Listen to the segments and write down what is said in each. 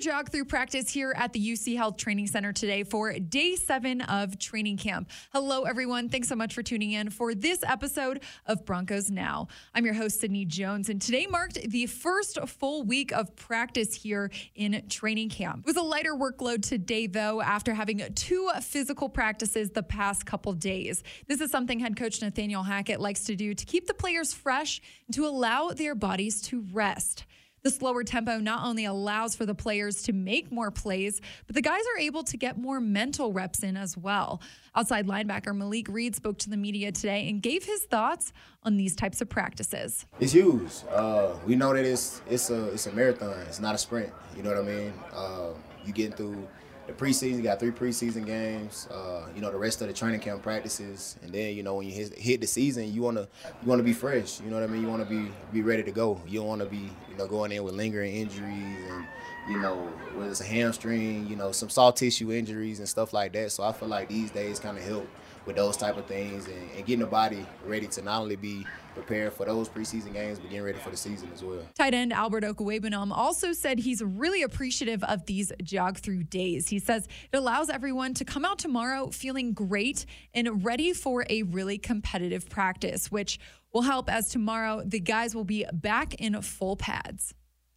jog through practice here at the UC Health Training Center today for day seven of training camp. Hello, everyone. Thanks so much for tuning in for this episode of Broncos Now. I'm your host, Sydney Jones, and today marked the first full week of practice here in training camp. It was a lighter workload today, though, after having two physical practices the past couple days. This is something head coach Nathaniel Hackett likes to do to keep the players fresh and to allow their bodies to rest. The slower tempo not only allows for the players to make more plays, but the guys are able to get more mental reps in as well. Outside linebacker Malik Reed spoke to the media today and gave his thoughts on these types of practices. It's huge. Uh, we know that it's it's a it's a marathon. It's not a sprint. You know what I mean? Uh, you getting through the preseason. You got three preseason games. Uh, you know the rest of the training camp practices, and then you know when you hit, hit the season, you wanna you wanna be fresh. You know what I mean? You wanna be be ready to go. You don't wanna be you know going in with lingering injuries and you know whether it's a hamstring, you know some soft tissue injuries and stuff like that. So I feel like these days kind of help with those type of things and, and, getting the body ready to not only be prepared for those preseason games, but getting ready for the season as well. Tight end Albert Okwuegbunam also said he's really appreciative of these jog through days. He says it allows everyone to come out tomorrow feeling great and ready for a really competitive practice, which will help as tomorrow the guys will be back in full pads.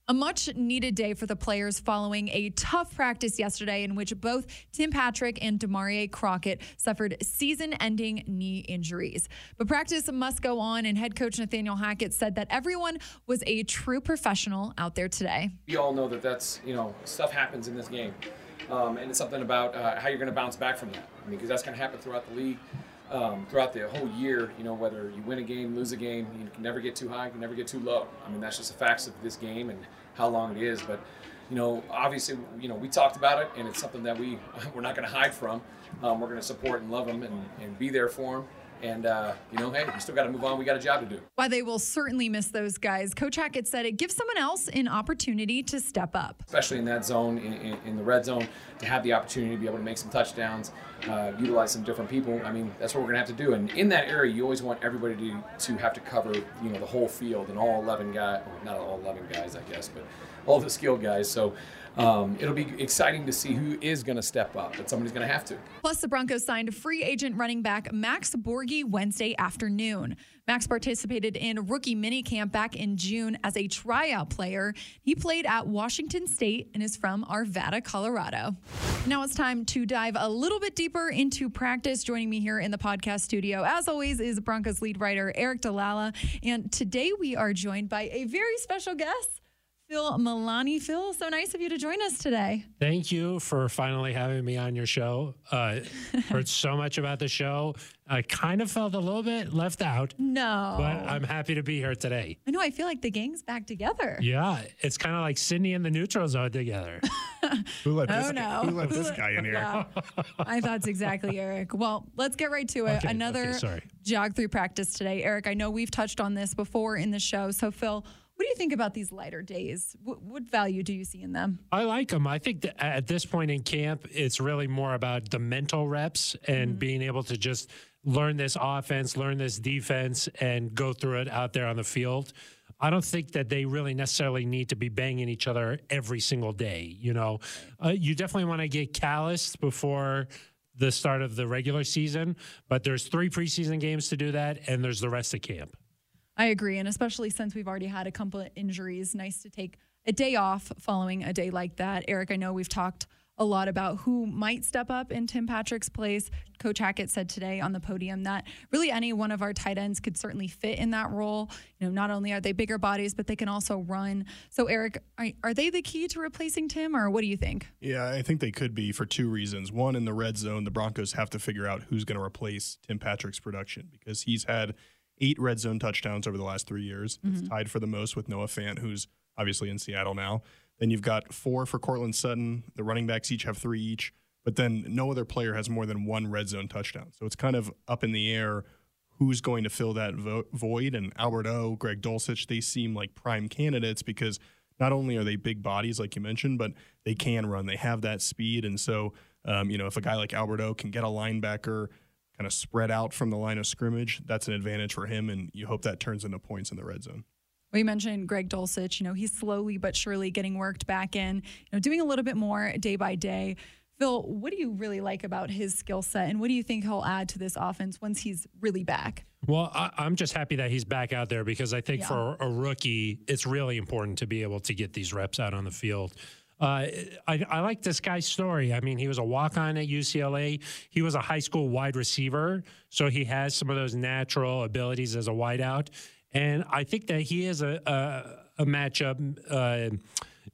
A much needed day for the players following a tough practice yesterday in which both Tim Patrick and Damarea Crockett suffered season ending knee injuries. But practice must go on, and head coach Nathaniel Hackett said that everyone was a true professional out there today. We all know that that's, you know, stuff happens in this game. Um, and it's something about uh, how you're going to bounce back from that. I mean, because that's going to happen throughout the league um, throughout the whole year, you know, whether you win a game, lose a game, you can never get too high, you can never get too low. I mean, that's just the facts of this game and how long it is. But, you know, obviously, you know, we talked about it, and it's something that we we're not going to hide from. Um, we're going to support and love them and, and be there for them. And, uh, you know, hey, we still got to move on. We got a job to do. While they will certainly miss those guys, Coach Hackett said it gives someone else an opportunity to step up. Especially in that zone, in, in, in the red zone, to have the opportunity to be able to make some touchdowns, uh, utilize some different people. I mean, that's what we're going to have to do. And in that area, you always want everybody to, to have to cover, you know, the whole field and all 11 guys, not all 11 guys, I guess, but all the skilled guys. So um, it'll be exciting to see who is going to step up, but somebody's going to have to. Plus, the Broncos signed free agent running back Max Borghi Wednesday afternoon. Max participated in rookie minicamp back in June as a tryout player. He played at Washington State and is from Arvada, Colorado. Now it's time to dive a little bit deeper into practice. Joining me here in the podcast studio, as always, is Broncos lead writer Aric DiLalla. And today we are joined by a very special guest. Phil Milani. Phil, so nice of you to join us today. Thank you for finally having me on your show. Uh, heard so much about the show. I kind of felt a little bit left out. No. But I'm happy to be here today. I know. I feel like the gang's back together. Yeah. It's kind of like Sydney and the Neutral Zone together. who let oh, this, no. guy, who let this guy in here? Yeah. I thought it's exactly, Aric. Well, let's get right to it. Okay, Another okay, sorry. jog through practice today. Aric, I know we've touched on this before in the show. So, Phil, what do you think about these lighter days? What, what, value do you see in them? I like them. I think that at this point in camp, it's really more about the mental reps and mm-hmm. being able to just learn this offense, learn this defense, and go through it out there on the field. I don't think that they really necessarily need to be banging each other every single day. You know, uh, you definitely want to get calloused before the start of the regular season, but there's three preseason games to do that, and there's the rest of camp. I agree. And especially since we've already had a couple of injuries, nice to take a day off following a day like that. Aric, I know we've talked a lot about who might step up in Tim Patrick's place. Coach Hackett said today on the podium that really any one of our tight ends could certainly fit in that role. You know, not only are they bigger bodies, but they can also run. So, Aric, are, are they the key to replacing Tim, or what do you think? Yeah, I think they could be for two reasons. One, in the red zone, the Broncos have to figure out who's going to replace Tim Patrick's production because he's had – eight red zone touchdowns over the last three years. Mm-hmm. It's tied for the most with Noah Fant, who's obviously in Seattle now. Then you've got four for Courtland Sutton. The running backs each have three each, but then no other player has more than one red zone touchdown. So it's kind of up in the air who's going to fill that vo- void. And Albert O, Greg Dulcich, they seem like prime candidates because not only are they big bodies, like you mentioned, but they can run. They have that speed. And so, um, you know, if a guy like Albert O can get a linebacker – kind of spread out from the line of scrimmage, that's an advantage for him, and you hope that turns into points in the red zone. We mentioned Greg Dulcich. You know, he's slowly but surely getting worked back in, you know, doing a little bit more day by day. Phil, what do you really like about his skill set, and what do you think he'll add to this offense once he's really back? Well, I, am just happy that he's back out there because I think Yeah. for a rookie, it's really important to be able to get these reps out on the field. Uh, I, I like this guy's story. I mean, he was a walk on at UCLA. He was a high school wide receiver, so he has some of those natural abilities as a wideout. And I think that he is a, a, a matchup. Uh,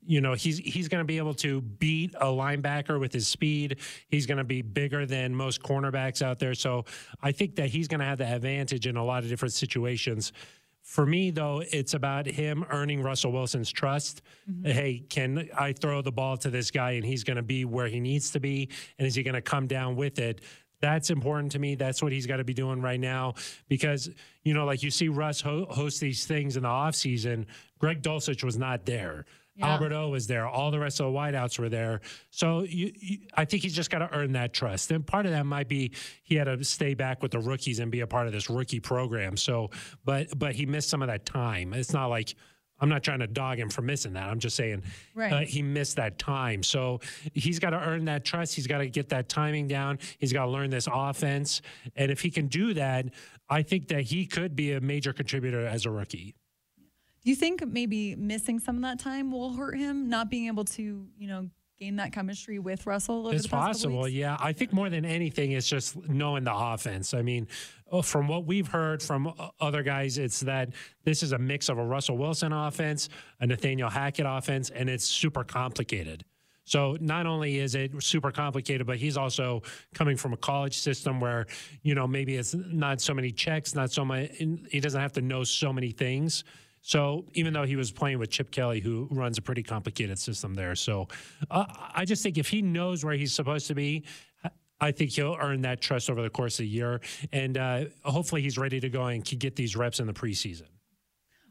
you know he's he's going to be able to beat a linebacker with his speed. He's going to be bigger than most cornerbacks out there. So I think that he's going to have the advantage in a lot of different situations. For me, though, it's about him earning Russell Wilson's trust. Mm-hmm. Hey, can I throw the ball to this guy and he's going to be where he needs to be? And is he going to come down with it? That's important to me. That's what he's got to be doing right now because, you know, like you see Russ ho- host these things in the offseason. Greg Dulcich was not there. Yeah. Albert O was there. All the rest of the wideouts were there. So you, you, I think he's just got to earn that trust. And part of that might be he had to stay back with the rookies and be a part of this rookie program. So, but but he missed some of that time. It's not like I'm not trying to dog him for missing that. I'm just saying Right. uh, he missed that time. So he's got to earn that trust. He's got to get that timing down. He's got to learn this offense. And if he can do that, I think that he could be a major contributor as a rookie. Do you think maybe missing some of that time will hurt him, not being able to, you know, gain that chemistry with Russell over It's possible, yeah. I think more than anything, it's just knowing the offense. I mean, oh, from what we've heard from uh, other guys, it's that this is a mix of a Russell Wilson offense, a Nathaniel Hackett offense, and it's super complicated. So not only is it super complicated, but he's also coming from a college system where you know maybe it's not so many checks, not so much. He doesn't have to know so many things. So even though he was playing with Chip Kelly, who runs a pretty complicated system there, so uh, I just think if he knows where he's supposed to be, I- think he'll earn that trust over the course of the year, and uh, hopefully he's ready to go and can get these reps in the preseason.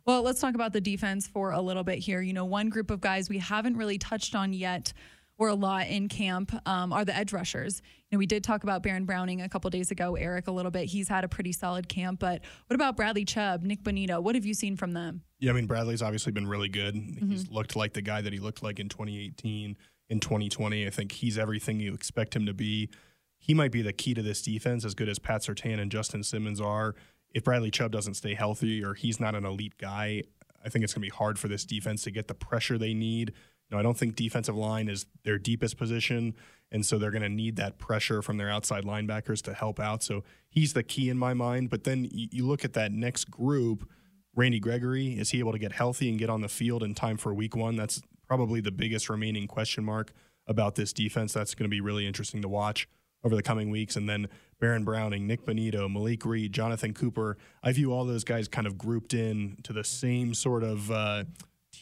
Well, let's talk about the defense for a little bit here. You know, one group of guys we haven't really touched on yet or a lot in camp um, are the edge rushers. You know, we did talk about Baron Browning a couple days ago, Aric, a little bit. He's had a pretty solid camp, but what about Bradley Chubb, Nik Bonitto? What have you seen from them? Yeah, I mean Bradley's obviously been really good. Mm-hmm. He's looked like the guy that he looked like in 2018, in 2020. I think he's everything you expect him to be. He might be the key to this defense, as good as Pat Surtain and Justin Simmons are. If Bradley Chubb doesn't stay healthy or he's not an elite guy, I think it's going to be hard for this defense to get the pressure they need. Know, I don't think defensive line is their deepest position, and so they're going to need that pressure from their outside linebackers to help out. So he's the key in my mind. But then you, you look at that next group. Randy Gregory, is he able to get healthy and get on the field in time for week one? That's probably the biggest remaining question mark about this defense. That's going to be really interesting to watch over the coming weeks. And then Baron Browning, Nik Bonitto, Malik Reed, Jonathan Cooper. I view all those guys kind of grouped in to the same sort of uh,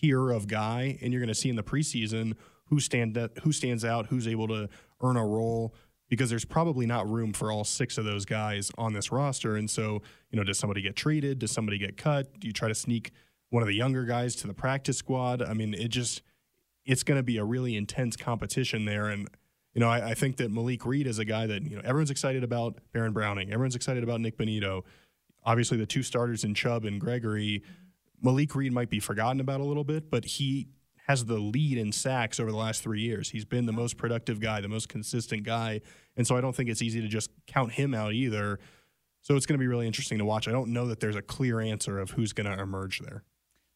tier of guy. And you're going to see in the preseason who stand who stands out, who's able to earn a role because there's probably not room for all six of those guys on this roster. And so, you know, does somebody get traded? Does somebody get cut? Do you try to sneak one of the younger guys to the practice squad? I mean, it just, it's going to be a really intense competition there. And, you know, I, I think that Malik Reed is a guy that, you know, everyone's excited about Baron Browning. Everyone's excited about Nik Bonitto. Obviously, the two starters in Chubb and Gregory. Malik Reed might be forgotten about a little bit, but he has the lead in sacks over the last three years. He's been the most productive guy, the most consistent guy. And so I don't think it's easy to just count him out either. So it's going to be really interesting to watch. I don't know that there's a clear answer of who's going to emerge there.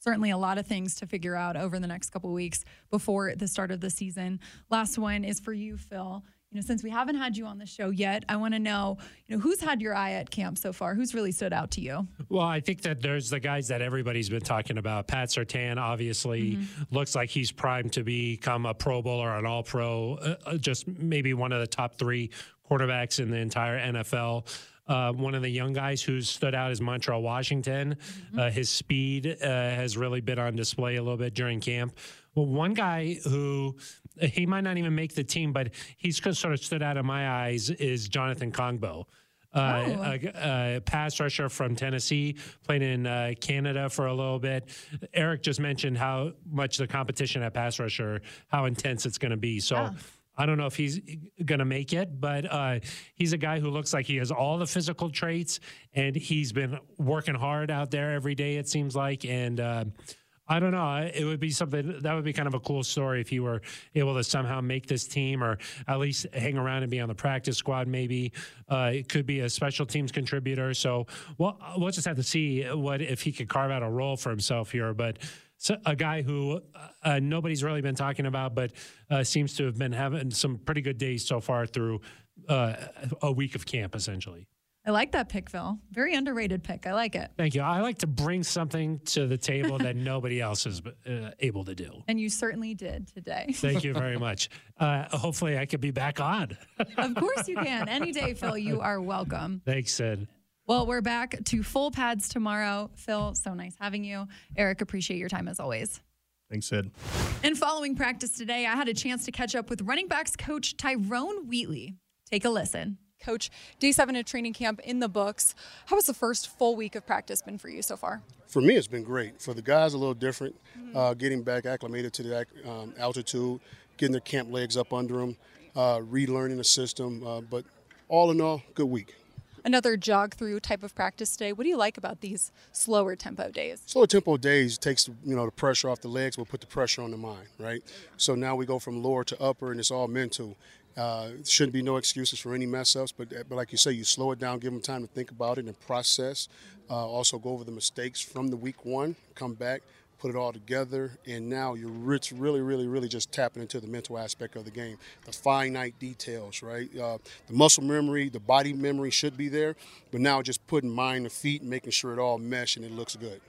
certainly a lot of things to figure out over the next couple of weeks before the start of the season. Last one is for you, Phil. You know, since we haven't had you on the show yet, I want to know, you know, who's had your eye at camp so far? Who's really stood out to you? Well, I think that there's the guys that everybody's been talking about. Pat Surtain obviously looks like he's primed to become a Pro Bowler, an All Pro, uh, uh, just maybe one of the top three quarterbacks in the entire NFL. Uh, one of the young guys who's stood out is Montrell Washington. Uh, his speed uh, has really been on display a little bit during camp. Well, one guy who he might not even make the team, but he's sort of stood out in my eyes is Jonathan Kongbo. Uh, Oh. a, a pass rusher from Tennessee, played in uh, Canada for a little bit. Aric just mentioned how much the competition at pass rusher, how intense it's going to be. So Yeah. I don't know if he's going to make it, but uh, he's a guy who looks like he has all the physical traits, and he's been working hard out there every day. It seems like, and uh, I don't know. It would be something that would be kind of a cool story if he were able to somehow make this team, or at least hang around and be on the practice squad. Maybe uh, it could be a special teams contributor. So, well, we'll just have to see what if he could carve out a role for himself here, but so a guy who uh, nobody's really been talking about, but uh, seems to have been having some pretty good days so far through uh, a week of camp, essentially. I like that pick, Phil. Very underrated pick. I like it. Thank you. I like to bring something to the table that nobody else is uh, able to do. And you certainly did today. Thank you very much. Uh, hopefully, I could be back on. of course, you can. Any day, Phil, you are welcome. Thanks, Sid. Well, we're back to full pads tomorrow. Phil, so nice having you. Aric, appreciate your time as always. Thanks, Sid. And following practice today, I had a chance to catch up with running backs coach Tyrone Wheatley. Take a listen. Coach, day seven of training camp in the books. How has the first full week of practice been for you so far? For me, it's been great. For the guys, a little different. Mm-hmm. Uh, getting back acclimated to the um, altitude, getting their camp legs up under them, uh, relearning the system. Uh, but all in all, good week another jog through type of practice today. What do you like about these slower tempo days? Slower tempo days takes you know the pressure off the legs, will put the pressure on the mind, right? So now we go from lower to upper, and it's all mental. Uh, shouldn't be no excuses for any mess ups, but but like you say, you slow it down, give them time to think about it and process. Uh, also go over the mistakes from the week one, come back, put it all together, and now you're rich, really, really, really just tapping into the mental aspect of the game, the finite details, right? Uh, the muscle memory, the body memory should be there, but now just putting mind to feet and making sure it all mesh and it looks good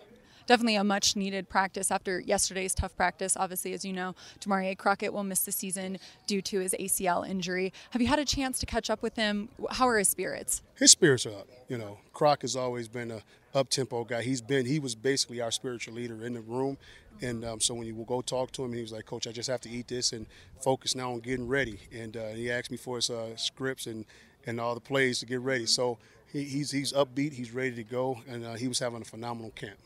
definitely a much needed practice after yesterday's tough practice. Obviously, as you know, Damarea Crockett will miss the season due to his ACL injury. Have you had a chance to catch up with him? How are his spirits? His spirits are up. You know, Croc has always been a up tempo guy. He's been he was basically our spiritual leader in the room, and um, so when you will go talk to him, he was like, "Coach, I just have to eat this and focus now on getting ready." And uh, he asked me for his uh, scripts and and all the plays to get ready. So he, he's he's upbeat, he's ready to go, and uh, he was having a phenomenal camp.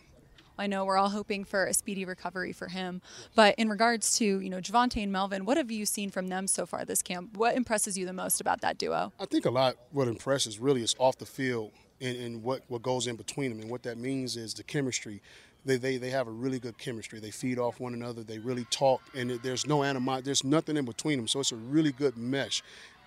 I know we're all hoping for a speedy recovery for him. But in regards to, you know, Javonte and Melvin, what have you seen from them so far this camp? What impresses you the most about that duo? I think a lot what impresses really is off the field and, and what, what goes in between them. And what that means is the chemistry. They, they, they have a really good chemistry. They feed off one another. They really talk, and there's no animosity. There's nothing in between them. So it's a really good mesh.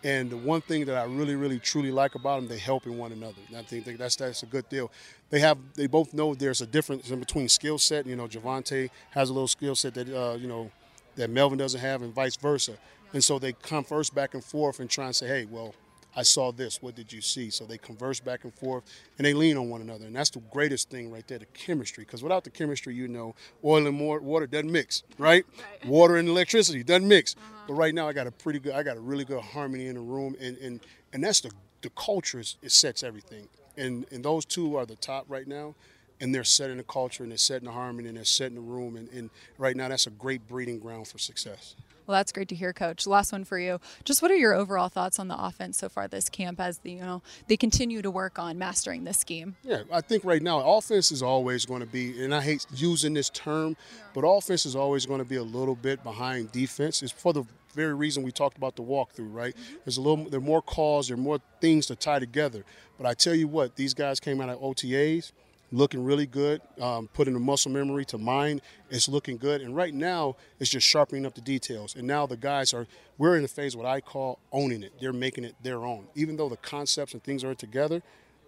And the one thing that I really, really, truly like about them, they helping one another. And I think that's that's a good deal. They have, they both know there's a difference in between skill set. You know, Javonte has a little skill set that uh, you know that Melvin doesn't have, and vice versa. And so they converse back and forth and try and say, hey, well, I saw this. What did you see? So they converse back and forth and they lean on one another. And that's the greatest thing right there, the chemistry. Because without the chemistry, you know, oil and water doesn't mix, right? right. Water and electricity doesn't mix. Uh-huh. But right now, I got a pretty good, I got a really good harmony in the room. And, and, and that's the, the culture, is, it sets everything. And, and those two are the top right now and they're setting the culture and they're setting the harmony and they're setting the room and, and right now that's a great breeding ground for success well, that's great to hear, Coach. Last one for you. Just what are your overall thoughts on the offense so far this camp as the, you know they continue to work on mastering this scheme? Yeah, I think right now offense is always going to be, and I hate using this term, but offense is always going to be a little bit behind defense. It's for the very reason we talked about the walkthrough, right? Mm-hmm. There's a little, there are more calls, there are more things to tie together. But I tell you what, these guys came out of OTAs looking really good. Um, putting the muscle memory to mind, it's looking good. And right now, it's just sharpening up the details. And now the guys are, we're in a phase what I call owning it. They're making it their own. Even though the concepts and things are together,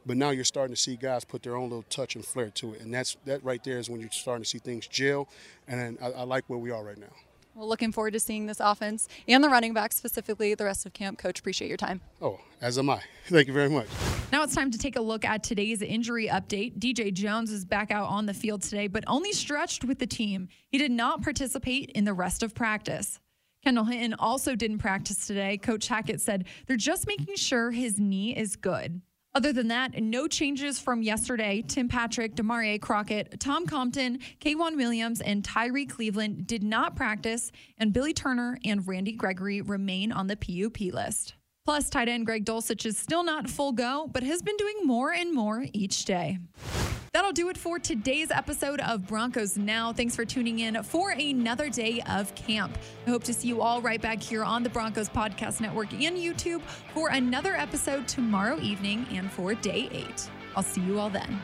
but now you're starting to see guys put their own little touch and flair to it. And that's that right there is when you're starting to see things gel. And I, I like where we are right now. Well, looking forward to seeing this offense and the running back specifically the rest of camp. Coach, appreciate your time. Oh, as am I. Thank you very much. Now it's time to take a look at today's injury update. DJ Jones is back out on the field today, but only stretched with the team. He did not participate in the rest of practice. Kendall Hinton also didn't practice today. Coach Hackett said they're just making sure his knee is good. Other than that, no changes from yesterday. Tim Patrick, Damarea Crockett, Tom Compton, K'Waun Williams, and Tyree Cleveland did not practice, and Billy Turner and Randy Gregory remain on the PUP list. Plus, tight end Greg Dulcich is still not full go, but has been doing more and more each day. That'll do it for today's episode of Broncos Now. Thanks for tuning in for another day of camp. I hope to see you all right back here on the Broncos Podcast Network and YouTube for another episode tomorrow evening and for day eight. I'll see you all then.